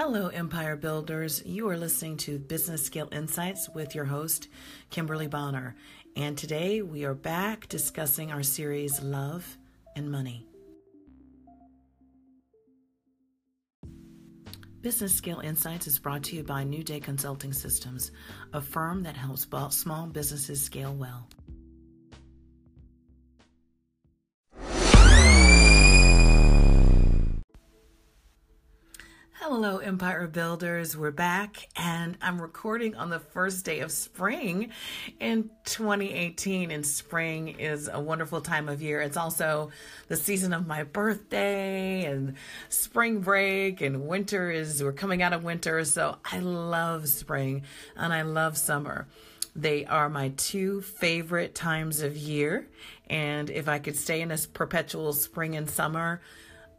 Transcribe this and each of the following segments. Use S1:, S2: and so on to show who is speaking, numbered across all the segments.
S1: Hello, Empire Builders. You are listening to Business Scale Insights with your host, Kimberly Bonner. And today we are back discussing our series Love and Money. Business Scale Insights is brought to you by New Day Consulting Systems, a firm that helps small businesses scale well. Hello, Empire Builders. We're back, and I'm recording on the first day of spring in 2018. And spring is a wonderful time of year. It's also the season of my birthday, and spring break, and winter is, we're coming out of winter. So I love spring and I love summer. They are my two favorite times of year. And if I could stay in this perpetual spring and summer,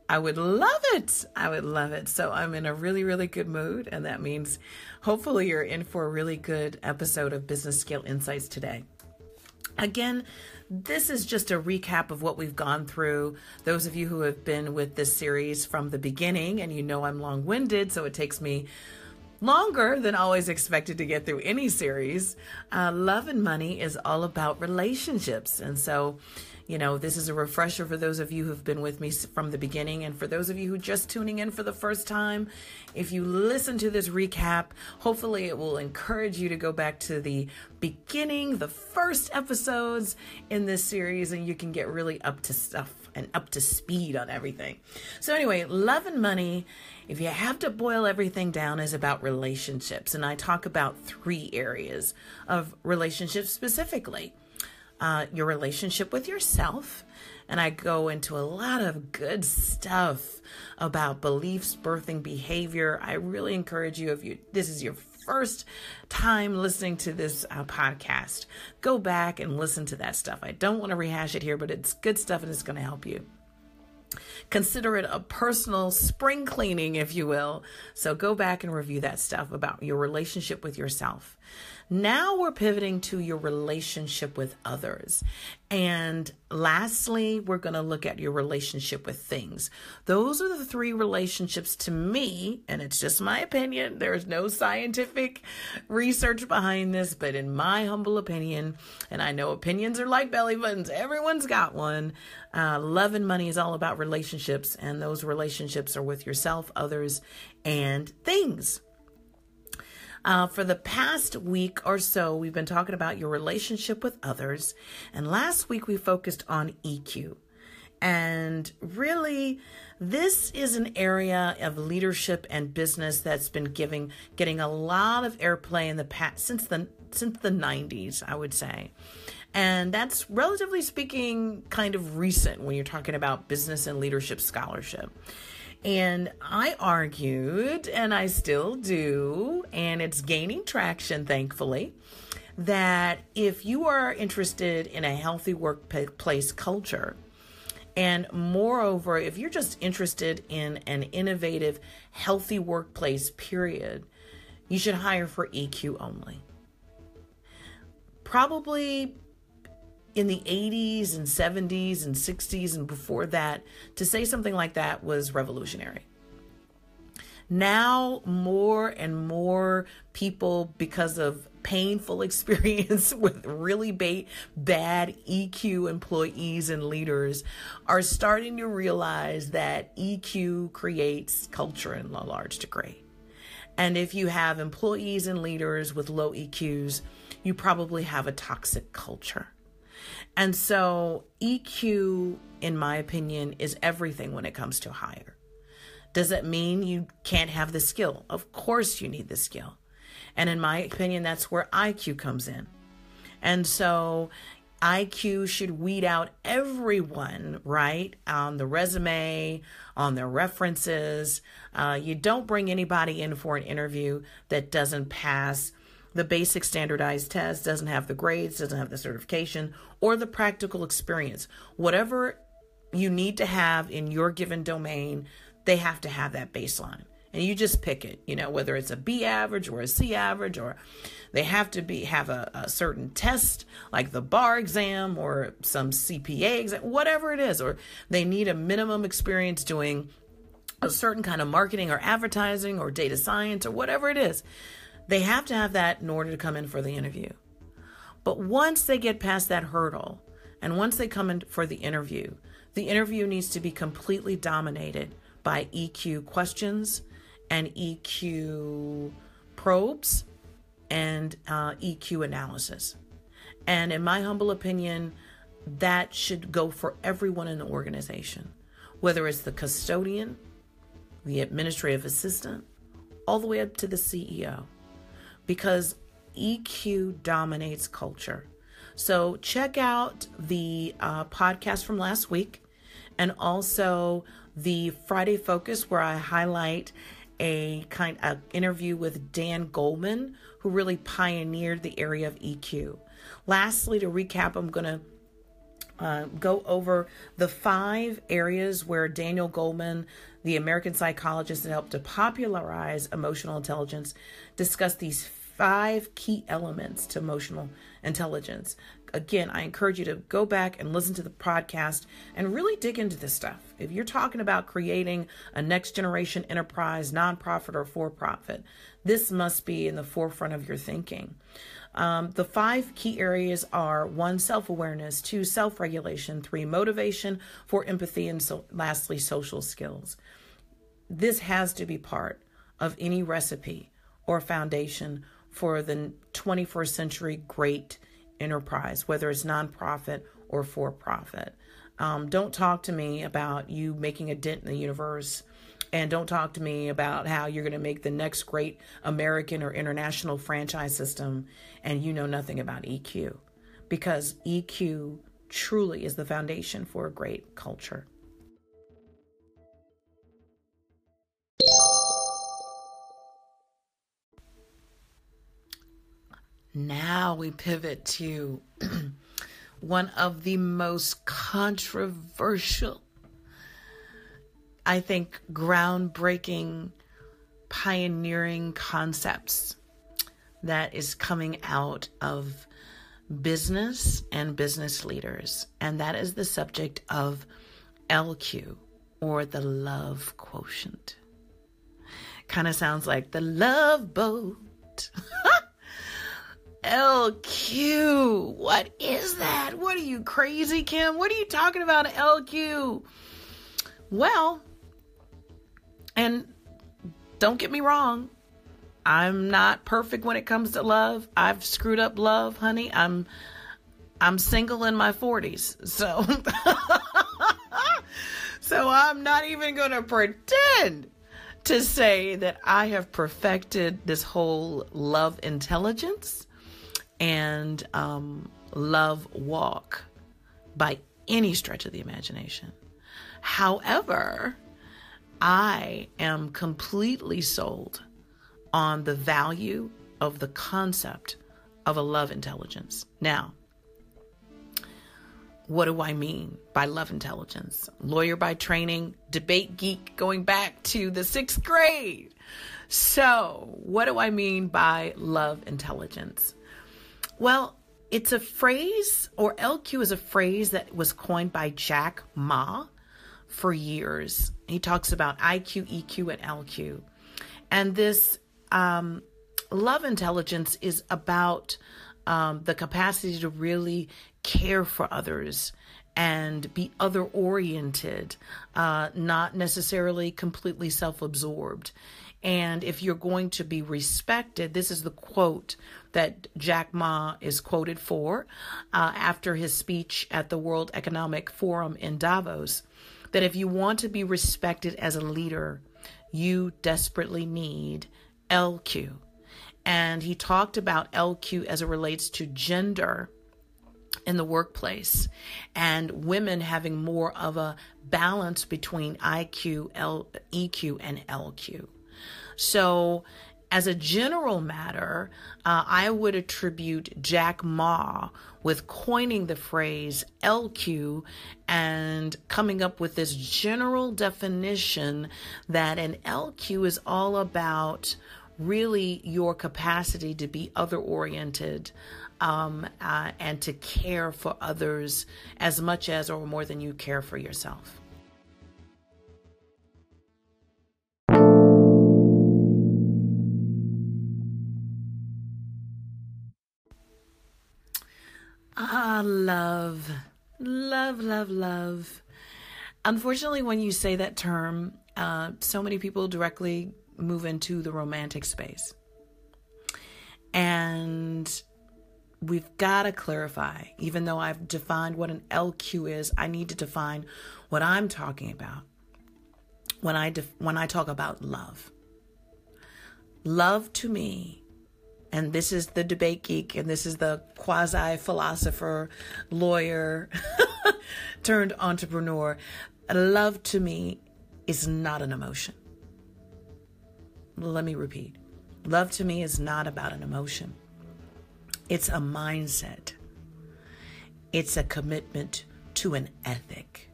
S1: I would love it. I would love it. So I'm in a really, really good mood. And that means hopefully you're in for a really good episode of Business Scale Insights today. Again, this is just a recap of what we've gone through. Those of you who have been with this series from the beginning, and you know I'm long winded, so it takes me longer than always expected to get through any series. Uh, Love and Money is all about relationships. And so, you know, this is a refresher for those of you who've been with me from the beginning. And for those of you who just tuning in for the first time, if you listen to this recap, hopefully it will encourage you to go back to the beginning, the first episodes in this series, and you can get really up to stuff and up to speed on everything. So, anyway, love and money, if you have to boil everything down, is about relationships. And I talk about three areas of relationships specifically uh, your relationship with yourself. And I go into a lot of good stuff about beliefs, birthing behavior. I really encourage you, if you this is your first time listening to this uh, podcast, go back and listen to that stuff. I don't want to rehash it here, but it's good stuff and it's going to help you. Consider it a personal spring cleaning, if you will. So go back and review that stuff about your relationship with yourself. Now we're pivoting to your relationship with others. And lastly, we're going to look at your relationship with things. Those are the three relationships to me, and it's just my opinion. There's no scientific research behind this, but in my humble opinion, and I know opinions are like belly buttons, everyone's got one. Uh, love and money is all about relationships, and those relationships are with yourself, others, and things. Uh, for the past week or so, we've been talking about your relationship with others. And last week, we focused on EQ. And really, this is an area of leadership and business that's been giving getting a lot of airplay in the past since the since the 90s, I would say. And that's relatively speaking kind of recent when you're talking about business and leadership scholarship. And I argued, and I still do, and it's gaining traction, thankfully, that if you are interested in a healthy workplace culture, and moreover, if you're just interested in an innovative, healthy workplace, period, you should hire for EQ only. Probably in the 80s and 70s and 60s and before that, to say something like that was revolutionary. Now, more and more people, because of painful experience with really ba- bad EQ employees and leaders, are starting to realize that EQ creates culture in a large degree. And if you have employees and leaders with low EQs, you probably have a toxic culture. And so, EQ, in my opinion, is everything when it comes to hire. Does that mean you can't have the skill? Of course, you need the skill. And in my opinion, that's where IQ comes in. And so, IQ should weed out everyone, right? On the resume, on their references. Uh, you don't bring anybody in for an interview that doesn't pass the basic standardized test, doesn't have the grades, doesn't have the certification, or the practical experience. Whatever you need to have in your given domain, they have to have that baseline. And you just pick it, you know, whether it's a B average or a C average, or they have to be have a, a certain test like the bar exam or some CPA exam, whatever it is, or they need a minimum experience doing a certain kind of marketing or advertising or data science or whatever it is. They have to have that in order to come in for the interview. But once they get past that hurdle and once they come in for the interview, the interview needs to be completely dominated by EQ questions and EQ probes and uh, EQ analysis. And in my humble opinion, that should go for everyone in the organization, whether it's the custodian, the administrative assistant, all the way up to the CEO, because EQ dominates culture. So check out the uh, podcast from last week and also the Friday Focus, where I highlight a kind of interview with Dan Goleman, who really pioneered the area of EQ. Lastly, to recap, I'm going to uh, go over the five areas where Daniel Goleman, the American psychologist that helped to popularize emotional intelligence, discuss these five key elements to emotional intelligence. Again, I encourage you to go back and listen to the podcast and really dig into this stuff. If you're talking about creating a next generation enterprise, nonprofit, or for profit, this must be in the forefront of your thinking. Um, the five key areas are one, self awareness, two, self regulation, three, motivation, four, empathy, and so, lastly, social skills. This has to be part of any recipe or foundation for the 21st century great enterprise, whether it's nonprofit or for profit. Um, don't talk to me about you making a dent in the universe. And don't talk to me about how you're going to make the next great American or international franchise system and you know nothing about EQ. Because EQ truly is the foundation for a great culture. Now we pivot to one of the most controversial, I think, groundbreaking, pioneering concepts that is coming out of business and business leaders, and that is the subject of LQ or the love quotient. Kind of sounds like the love boat. LQ. What is that? What are you crazy, Kim? What are you talking about, LQ? Well, and don't get me wrong, I'm not perfect when it comes to love. I've screwed up love, honey. I'm I'm single in my 40s. So So I'm not even going to pretend to say that I have perfected this whole love intelligence and um, love walk by any stretch of the imagination. However, I am completely sold on the value of the concept of a love intelligence. Now, what do I mean by love intelligence? Lawyer by training, debate geek going back to the sixth grade. So, what do I mean by love intelligence? Well, it's a phrase, or LQ is a phrase that was coined by Jack Ma for years. He talks about IQ, EQ, and LQ. And this um, love intelligence is about um, the capacity to really care for others and be other oriented, uh, not necessarily completely self absorbed. And if you're going to be respected, this is the quote that Jack Ma is quoted for uh, after his speech at the World Economic Forum in Davos that if you want to be respected as a leader, you desperately need LQ. And he talked about LQ as it relates to gender in the workplace and women having more of a balance between IQ, L, EQ, and LQ. So, as a general matter, uh, I would attribute Jack Ma with coining the phrase LQ and coming up with this general definition that an LQ is all about really your capacity to be other oriented um, uh, and to care for others as much as or more than you care for yourself. Love. Love, love, love. Unfortunately, when you say that term, uh, so many people directly move into the romantic space. And we've got to clarify, even though I've defined what an LQ is, I need to define what I'm talking about when I def- when I talk about love. Love to me, and this is the debate geek, and this is the quasi philosopher, lawyer, turned entrepreneur. Love to me is not an emotion. Let me repeat. Love to me is not about an emotion. It's a mindset. It's a commitment to an ethic.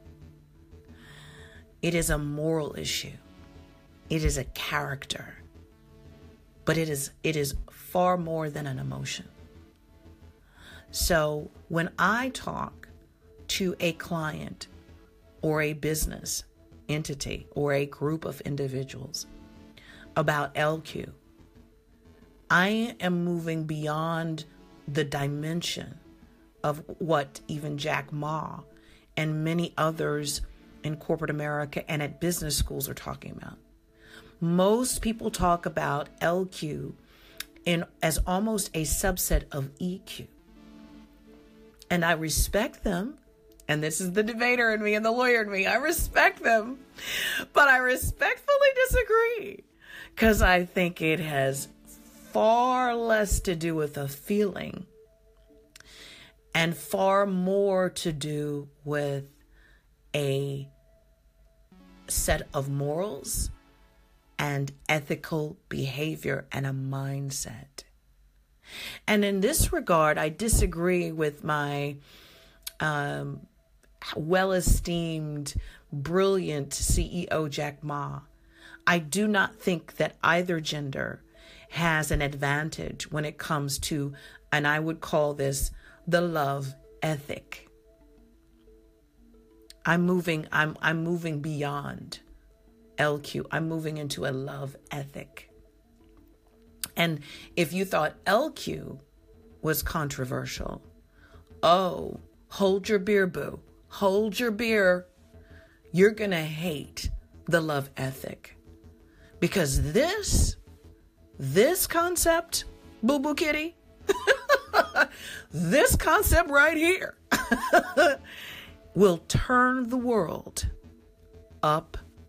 S1: It is a moral issue. It is a character. But it is it is far more than an emotion. So when I talk to a client or a business entity or a group of individuals about LQ, I am moving beyond the dimension of what even Jack Ma and many others in corporate America and at business schools are talking about. Most people talk about LQ in as almost a subset of EQ. And I respect them. And this is the debater in me and the lawyer in me. I respect them. But I respectfully disagree because I think it has far less to do with a feeling and far more to do with a set of morals and ethical behavior and a mindset. And in this regard, I disagree with my um, well esteemed, brilliant CEO, Jack Ma. I do not think that either gender has an advantage when it comes to, and I would call this the love ethic. I'm moving, I'm I'm moving beyond LQ. I'm moving into a love ethic. And if you thought LQ was controversial, oh, hold your beer, boo. Hold your beer. You're going to hate the love ethic. Because this this concept, Boo Boo Kitty, this concept right here will turn the world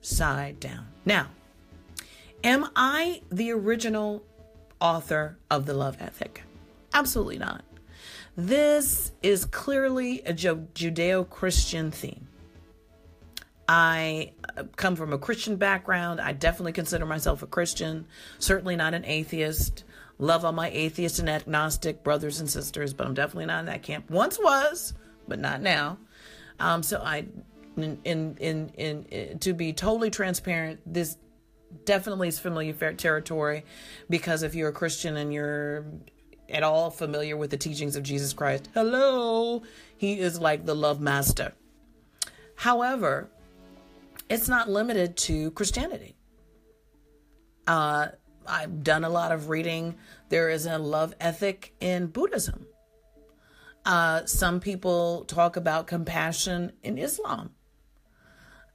S1: upside down. Now, am I the original author of The Love Ethic? Absolutely not. This is clearly a Judeo Christian theme. I uh, come from a Christian background. I definitely consider myself a Christian, certainly not an atheist. Love all my atheist and agnostic brothers and sisters, but I'm definitely not in that camp. Once was, but not now. Um, so I, in, in, in, in, to be totally transparent, this definitely is familiar territory because if you're a Christian and you're at all familiar with the teachings of Jesus Christ, hello, he is like the love master. However, it's not limited to Christianity. Uh, I've done a lot of reading. There is a love ethic in Buddhism. Uh, some people talk about compassion in Islam.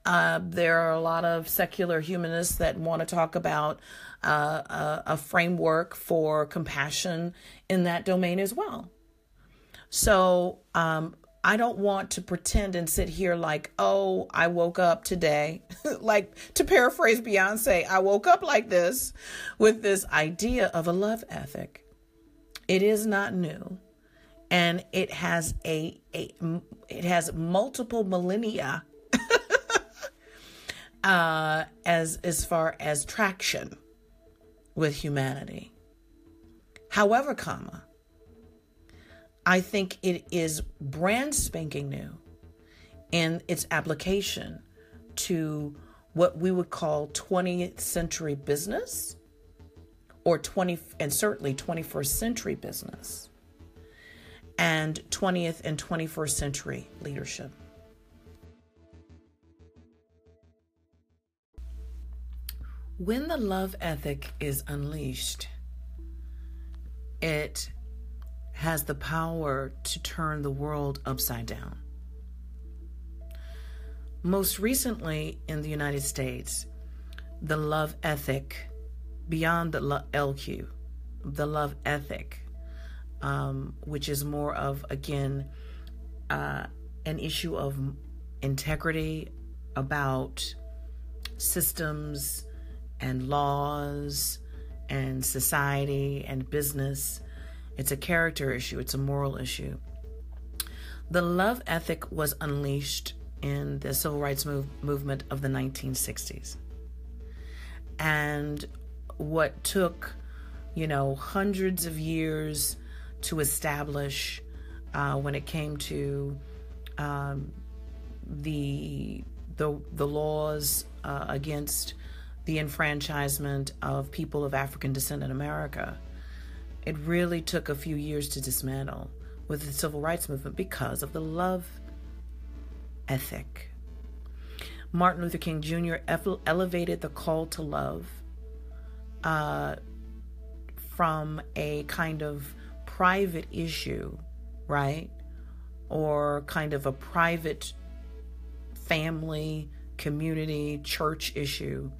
S1: Uh, there are a lot of secular humanists that want to talk about uh, a, a framework for compassion in that domain as well. So um, I don't want to pretend and sit here like, oh, I woke up today. like to paraphrase Beyonce, I woke up like this with this idea of a love ethic. It is not new. And it has a, a it has multiple millennia uh, as as far as traction with humanity. However, comma, I think it is brand spanking new in its application to what we would call 20th century business or 20 and certainly 21st century business and 20th and 21st century leadership. When the love ethic is unleashed, it has the power to turn the world upside down. Most recently in the United States, the love ethic, beyond the LQ, the love ethic, um, which is more of, again, uh, an issue of integrity about systems and laws and society and business. It's a character issue, it's a moral issue. The love ethic was unleashed in the civil rights move, movement of the 1960s. And what took, you know, hundreds of years to establish uh, when it came to um, the, the, the laws uh, against the enfranchisement of people of African descent in America. It really took a few years to dismantle with the civil rights movement because of the love ethic. Martin Luther King Jr. elevated the call to love uh, from a kind of private issue, right? Or kind of a private family, community, church issue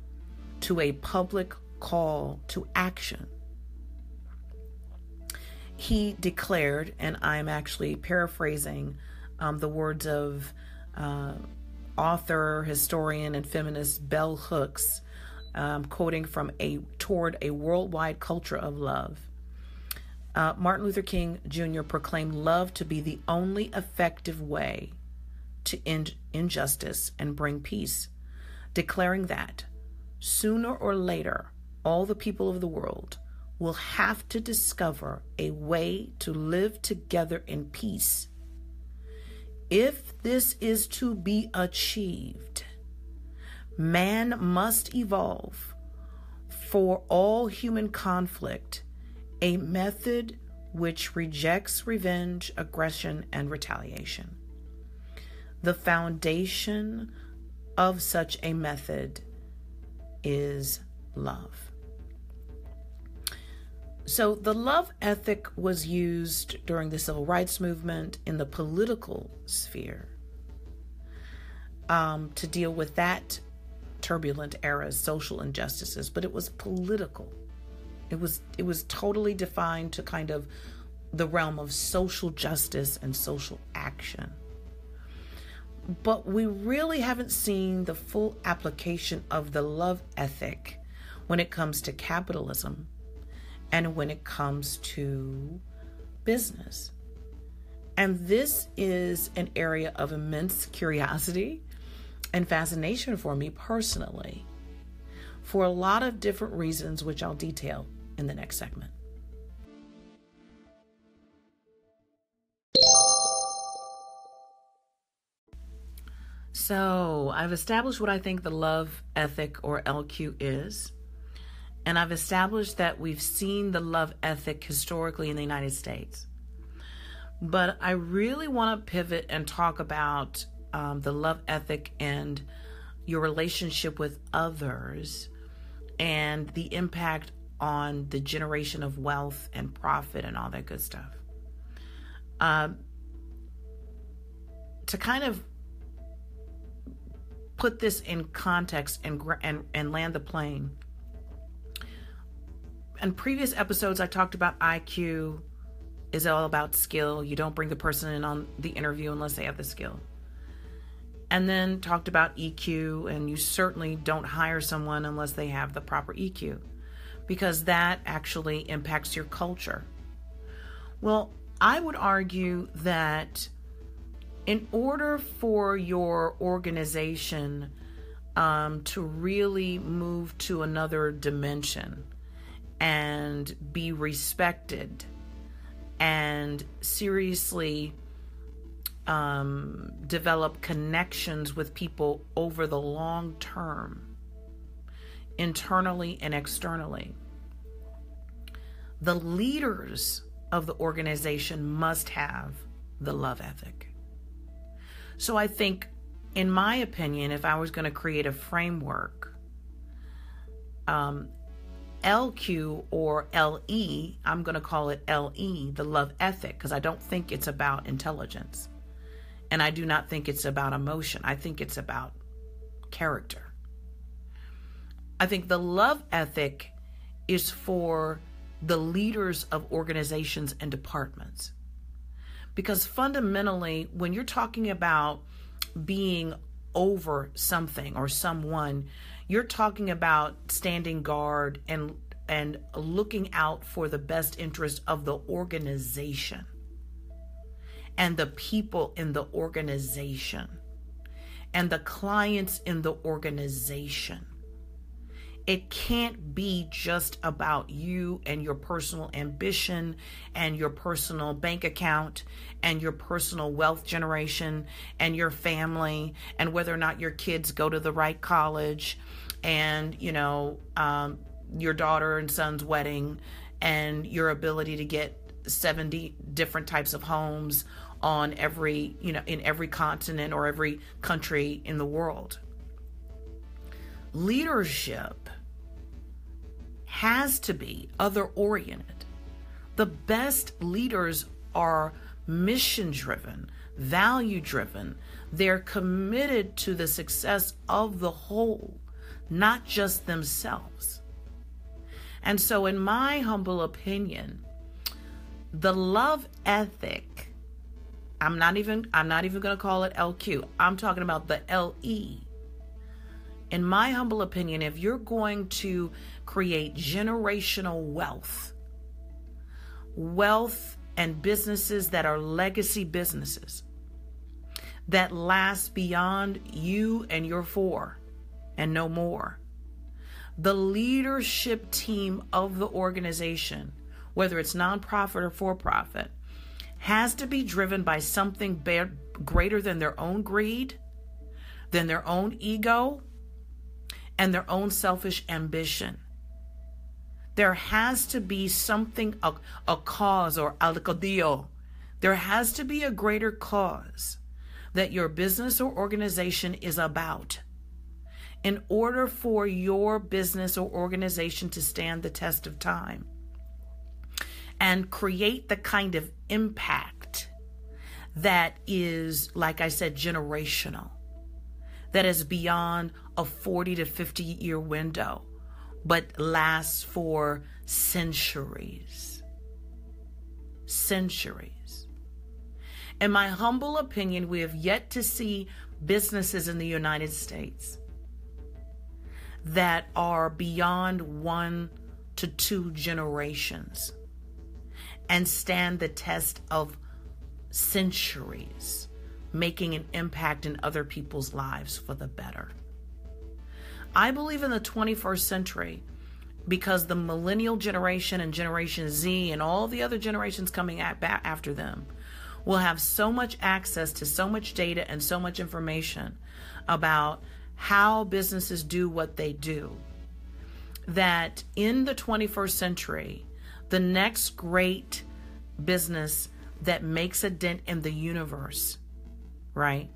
S1: to a public call to action. He declared, and I'm actually paraphrasing um, the words of uh, author, historian, and feminist Bell Hooks, um, quoting from a toward a worldwide culture of love. Uh, Martin Luther King Jr. proclaimed love to be the only effective way to end injustice and bring peace, declaring that sooner or later, all the people of the world will have to discover a way to live together in peace if this is to be achieved, man must evolve for all human conflict a method which rejects revenge, aggression, and retaliation. The foundation of such a method is love. So, the love ethic was used during the civil rights movement in the political sphere um, to deal with that turbulent era's social injustices, but it was political. It was it was totally defined to kind of the realm of social justice and social action. But we really haven't seen the full application of the love ethic when it comes to capitalism and when it comes to business. And this is an area of immense curiosity and fascination for me personally, for a lot of different reasons, which I'll detail in the next segment. So, I've established what I think the love ethic or LQ is. And I've established that we've seen the love ethic historically in the United States. But I really want to pivot and talk about um, the love ethic and your relationship with others and the impact on the generation of wealth and profit and all that good stuff. Um, to kind of put this in context and, and, and land the plane, in previous episodes, I talked about IQ is all about skill. You don't bring the person in on the interview unless they have the skill. And then talked about EQ, and you certainly don't hire someone unless they have the proper EQ because that actually impacts your culture. Well, I would argue that in order for your organization um, to really move to another dimension, and be respected and seriously um, develop connections with people over the long term, internally and externally. The leaders of the organization must have the love ethic. So I think, in my opinion, if I was going to create a framework, um, LQ or LE, I'm going to call it LE, the love ethic, because I don't think it's about intelligence. And I do not think it's about emotion. I think it's about character. I think the love ethic is for the leaders of organizations and departments. Because fundamentally, when you're talking about being over something or someone, you're talking about standing guard and and looking out for the best interest of the organization and the people in the organization and the clients in the organization. It can't be just about you and your personal ambition and your personal bank account and your personal wealth generation and your family and whether or not your kids go to the right college and, you know, um, your daughter and son's wedding and your ability to get 70 different types of homes on every, you know, in every continent or every country in the world. Leadership has to be other oriented. The best leaders are mission driven, value driven. They're committed to the success of the whole, not just themselves. And so, in my humble opinion, the love ethic, I'm not even I'm not even going to call it LQ. I'm talking about the LE. In my humble opinion, if you're going to create generational wealth, wealth and businesses that are legacy businesses that last beyond you and your four and no more. The leadership team of the organization, whether it's nonprofit or for profit, has to be driven by something greater than their own greed, than their own ego, and their own selfish ambition. There has to be something, a, a cause or alcadio. There has to be a greater cause that your business or organization is about. In order for your business or organization to stand the test of time and create the kind of impact that is, like I said, generational, that is beyond a 40 to 50 year window but lasts for centuries. Centuries. In my humble opinion, we have yet to see businesses in the United States that are beyond one to two generations and stand the test of centuries, making an impact in other people's lives for the better. I believe in the 21st century because the millennial generation and Generation Z and all the other generations coming after them will have so much access to so much data and so much information about how businesses do what they do that in the 21st century, the next great business that makes a dent in the universe, right,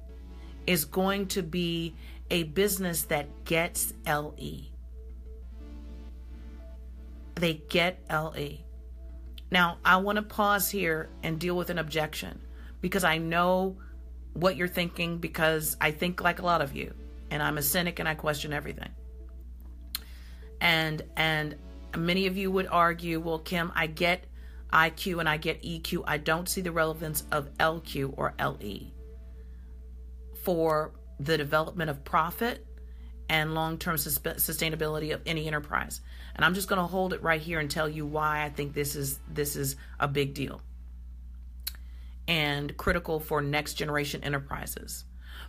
S1: is going to be a business that gets LE. They get LE. Now, I want to pause here and deal with an objection because I know what you're thinking because I think like a lot of you and I'm a cynic and I question everything. And and many of you would argue, well, Kim, I get IQ and I get EQ. I don't see the relevance of LQ or LE for the development of profit and long term sustainability of any enterprise. And I'm just going to hold it right here and tell you why I think this is this is a big deal and critical for next generation enterprises,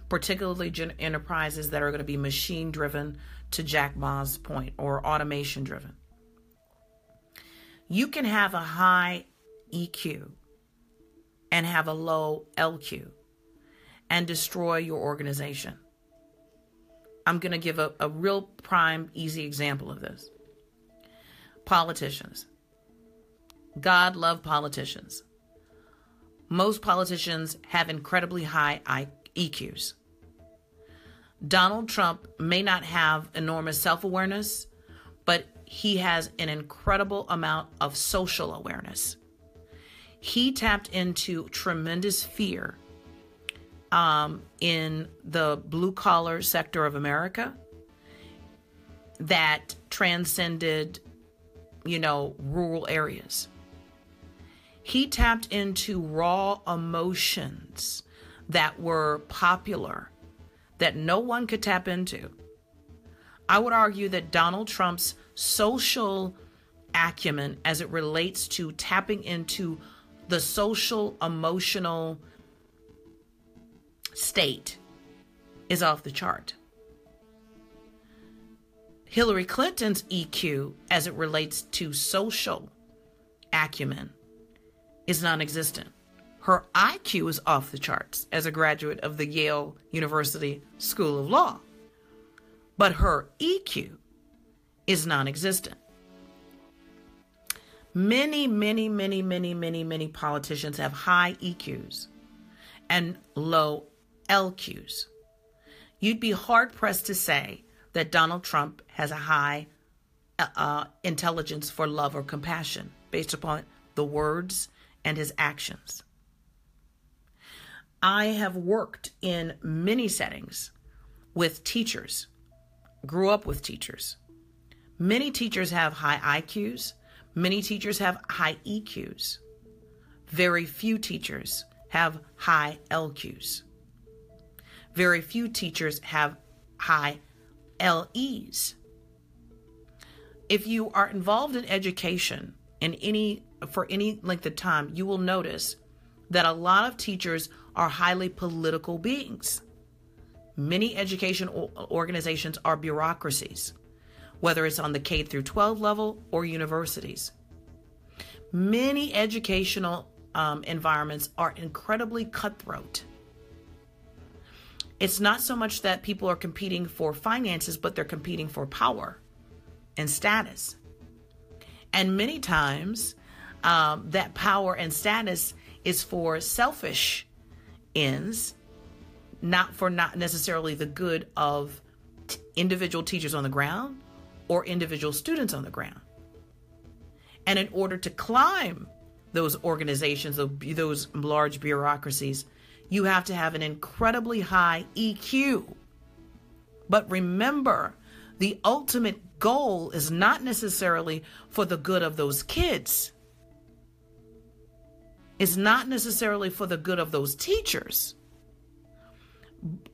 S1: particularly gen- enterprises that are going to be machine driven to Jack Ma's point or automation driven. You can have a high EQ and have a low LQ and destroy your organization. I'm going to give a, a real prime, easy example of this. Politicians. God love politicians. Most politicians have incredibly high EQs. Donald Trump may not have enormous self awareness, but he has an incredible amount of social awareness. He tapped into tremendous fear um, in the blue collar sector of America that transcended, you know, rural areas. He tapped into raw emotions that were popular that no one could tap into. I would argue that Donald Trump's social acumen as it relates to tapping into the social emotional state is off the chart. Hillary Clinton's EQ as it relates to social acumen is non existent. Her IQ is off the charts as a graduate of the Yale University School of Law, but her EQ is non existent. Many, many, many, many, many, many politicians have high EQs and low LQs. You'd be hard pressed to say that Donald Trump has a high uh, uh, intelligence for love or compassion based upon the words and his actions. I have worked in many settings with teachers, grew up with teachers. Many teachers have high IQs, many teachers have high EQs. Very few teachers have high LQs. Very few teachers have high LEs. If you are involved in education in any for any length of time, you will notice that a lot of teachers are highly political beings. Many education organizations are bureaucracies, whether it's on the K through 12 level or universities. Many educational um, environments are incredibly cutthroat. It's not so much that people are competing for finances, but they're competing for power and status. And many times, um, that power and status is for selfish ends, not for not necessarily the good of t- individual teachers on the ground or individual students on the ground. And in order to climb those organizations, those large bureaucracies, you have to have an incredibly high EQ. But remember, the ultimate goal is not necessarily for the good of those kids. It's not necessarily for the good of those teachers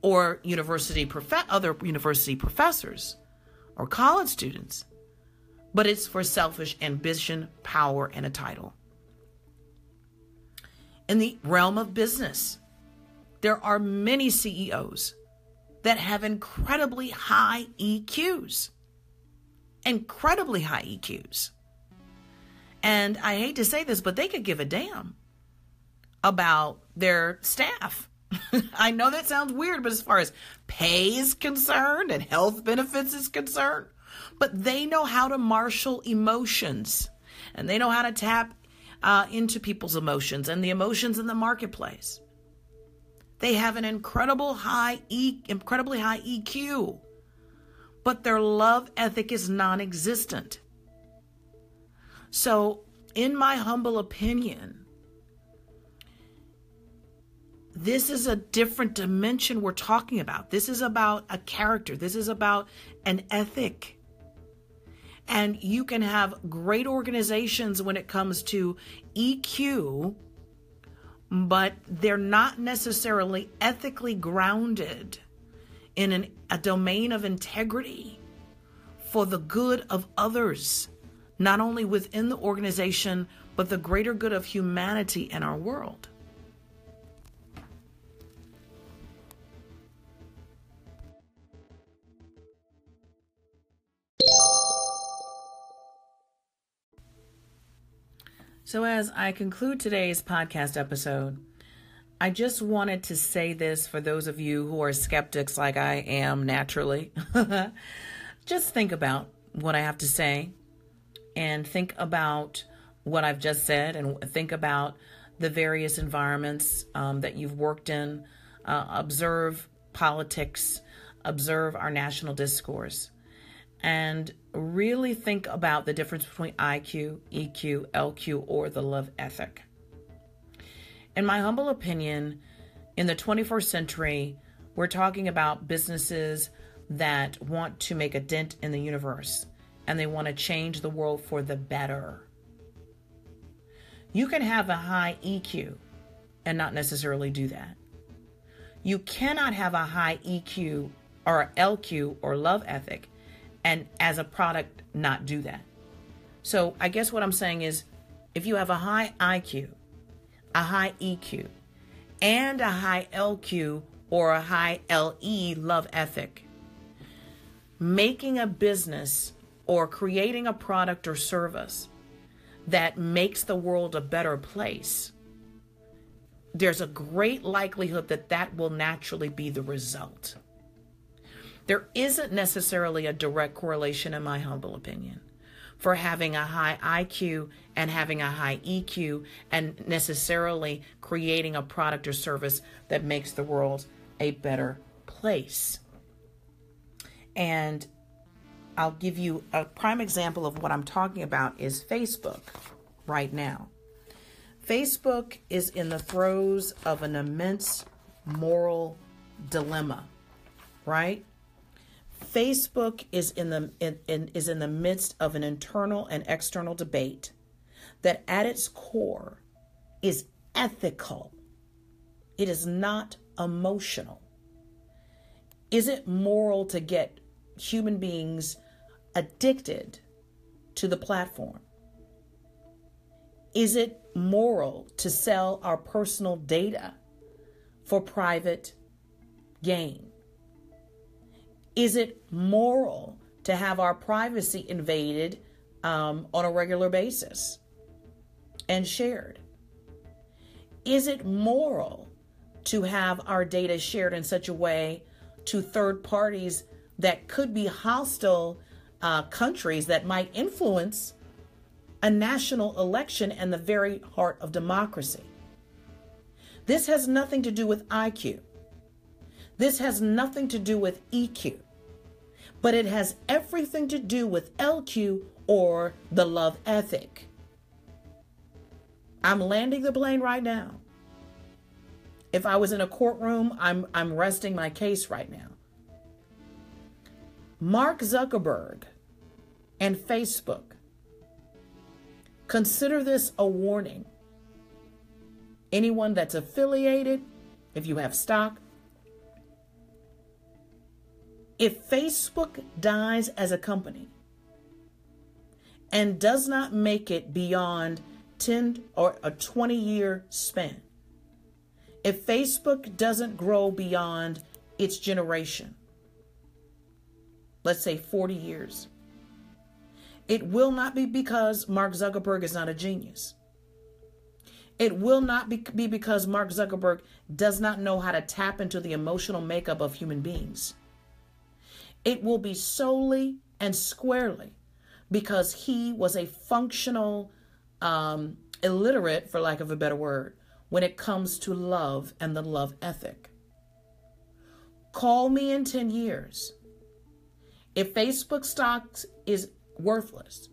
S1: or university prof- other university professors or college students, but it's for selfish ambition, power, and a title. In the realm of business, there are many CEOs that have incredibly high EQs. Incredibly high EQs. And I hate to say this, but they could give a damn about their staff. I know that sounds weird, but as far as pay is concerned and health benefits is concerned, but they know how to marshal emotions and they know how to tap uh, into people's emotions and the emotions in the marketplace. They have an incredible high e, incredibly high EQ, but their love ethic is non-existent. So, in my humble opinion, this is a different dimension we're talking about. This is about a character. This is about an ethic. And you can have great organizations when it comes to EQ but they're not necessarily ethically grounded in an, a domain of integrity for the good of others, not only within the organization, but the greater good of humanity and our world. So, as I conclude today's podcast episode, I just wanted to say this for those of you who are skeptics like I am naturally. just think about what I have to say and think about what I've just said and think about the various environments um, that you've worked in. Uh, observe politics, observe our national discourse. And really think about the difference between IQ, EQ, LQ, or the love ethic. In my humble opinion, in the 21st century, we're talking about businesses that want to make a dent in the universe and they want to change the world for the better. You can have a high EQ and not necessarily do that. You cannot have a high EQ or LQ or love ethic and as a product not do that. So I guess what I'm saying is if you have a high IQ, a high EQ, and a high LQ or a high LE love ethic, making a business or creating a product or service that makes the world a better place, there's a great likelihood that that will naturally be the result. There isn't necessarily a direct correlation, in my humble opinion, for having a high IQ and having a high EQ and necessarily creating a product or service that makes the world a better place. And I'll give you a prime example of what I'm talking about is Facebook right now. Facebook is in the throes of an immense moral dilemma, right? Facebook is in the in, in, is in the midst of an internal and external debate that at its core is ethical. It is not emotional. Is it moral to get human beings addicted to the platform? Is it moral to sell our personal data for private gain? Is it moral to have our privacy invaded um, on a regular basis and shared? Is it moral to have our data shared in such a way to third parties that could be hostile uh, countries that might influence a national election and the very heart of democracy? This has nothing to do with IQ. This has nothing to do with EQ but it has everything to do with LQ or the love ethic. I'm landing the plane right now. If I was in a courtroom, I'm, I'm resting my case right now. Mark Zuckerberg and Facebook. Consider this a warning. Anyone that's affiliated, if you have stock, if Facebook dies as a company and does not make it beyond 10 or a 20 year span, if Facebook doesn't grow beyond its generation, let's say 40 years, it will not be because Mark Zuckerberg is not a genius. It will not be, be because Mark Zuckerberg does not know how to tap into the emotional makeup of human beings. It will be solely and squarely because he was a functional um, illiterate, for lack of a better word, when it comes to love and the love ethic. Call me in 10 years. If Facebook stocks is worthless,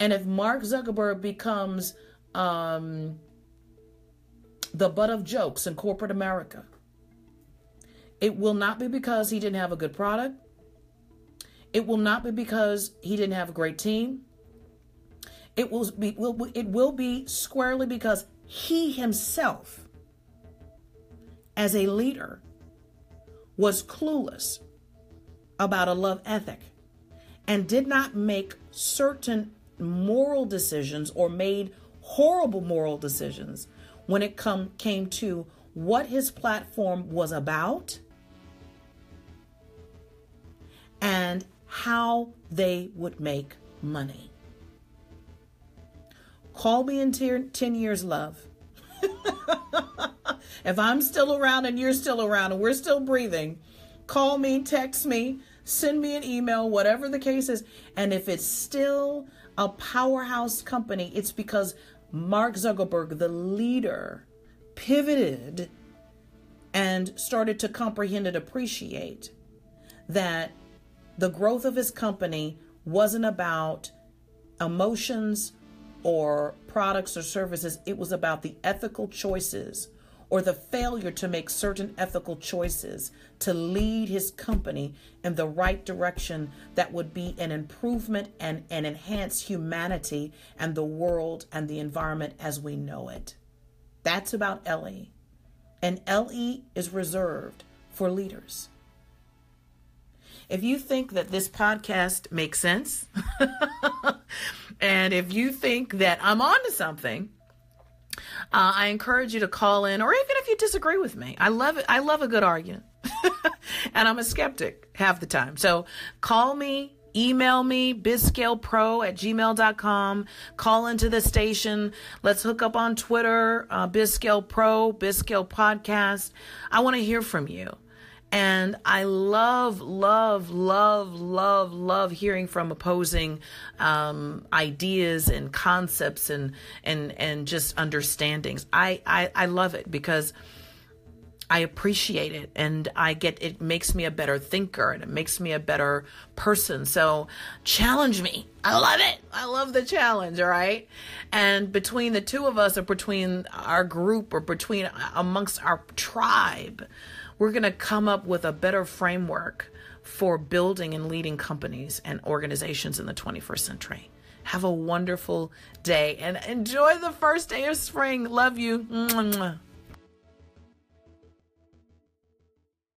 S1: and if Mark Zuckerberg becomes um, the butt of jokes in corporate America, it will not be because he didn't have a good product. It will not be because he didn't have a great team. It will be will it will be squarely because he himself as a leader was clueless about a love ethic and did not make certain moral decisions or made horrible moral decisions when it come came to what his platform was about and how they would make money. Call me in 10 years, love. if I'm still around and you're still around and we're still breathing, call me, text me, send me an email, whatever the case is. And if it's still a powerhouse company, it's because Mark Zuckerberg, the leader, pivoted and started to comprehend and appreciate that the growth of his company wasn't about emotions or products or services, it was about the ethical choices or the failure to make certain ethical choices to lead his company in the right direction that would be an improvement and, and enhance humanity and the world and the environment as we know it. That's about LE. And LE is reserved for leaders. If you think that this podcast makes sense, and if you think that I'm onto something, uh, I encourage you to call in, or even if you disagree with me. I love it. I love a good argument, and I'm a skeptic half the time. So call me, email me bizscalepro at gmail.com call into the station let's hook up on twitter uh, bizscale pro bizscale podcast i want to hear from you and I love, love, love, love, love hearing from opposing um, ideas and concepts and and and just understandings. I, I I love it because I appreciate it and I get it makes me a better thinker and it makes me a better person. So challenge me. I love it. I love the challenge, all right? And between the two of us or between our group or between amongst our tribe, we're going to come up with a better framework for building and leading companies and organizations in the 21st century. Have a wonderful day and enjoy the first day of spring. Love you. Mwah.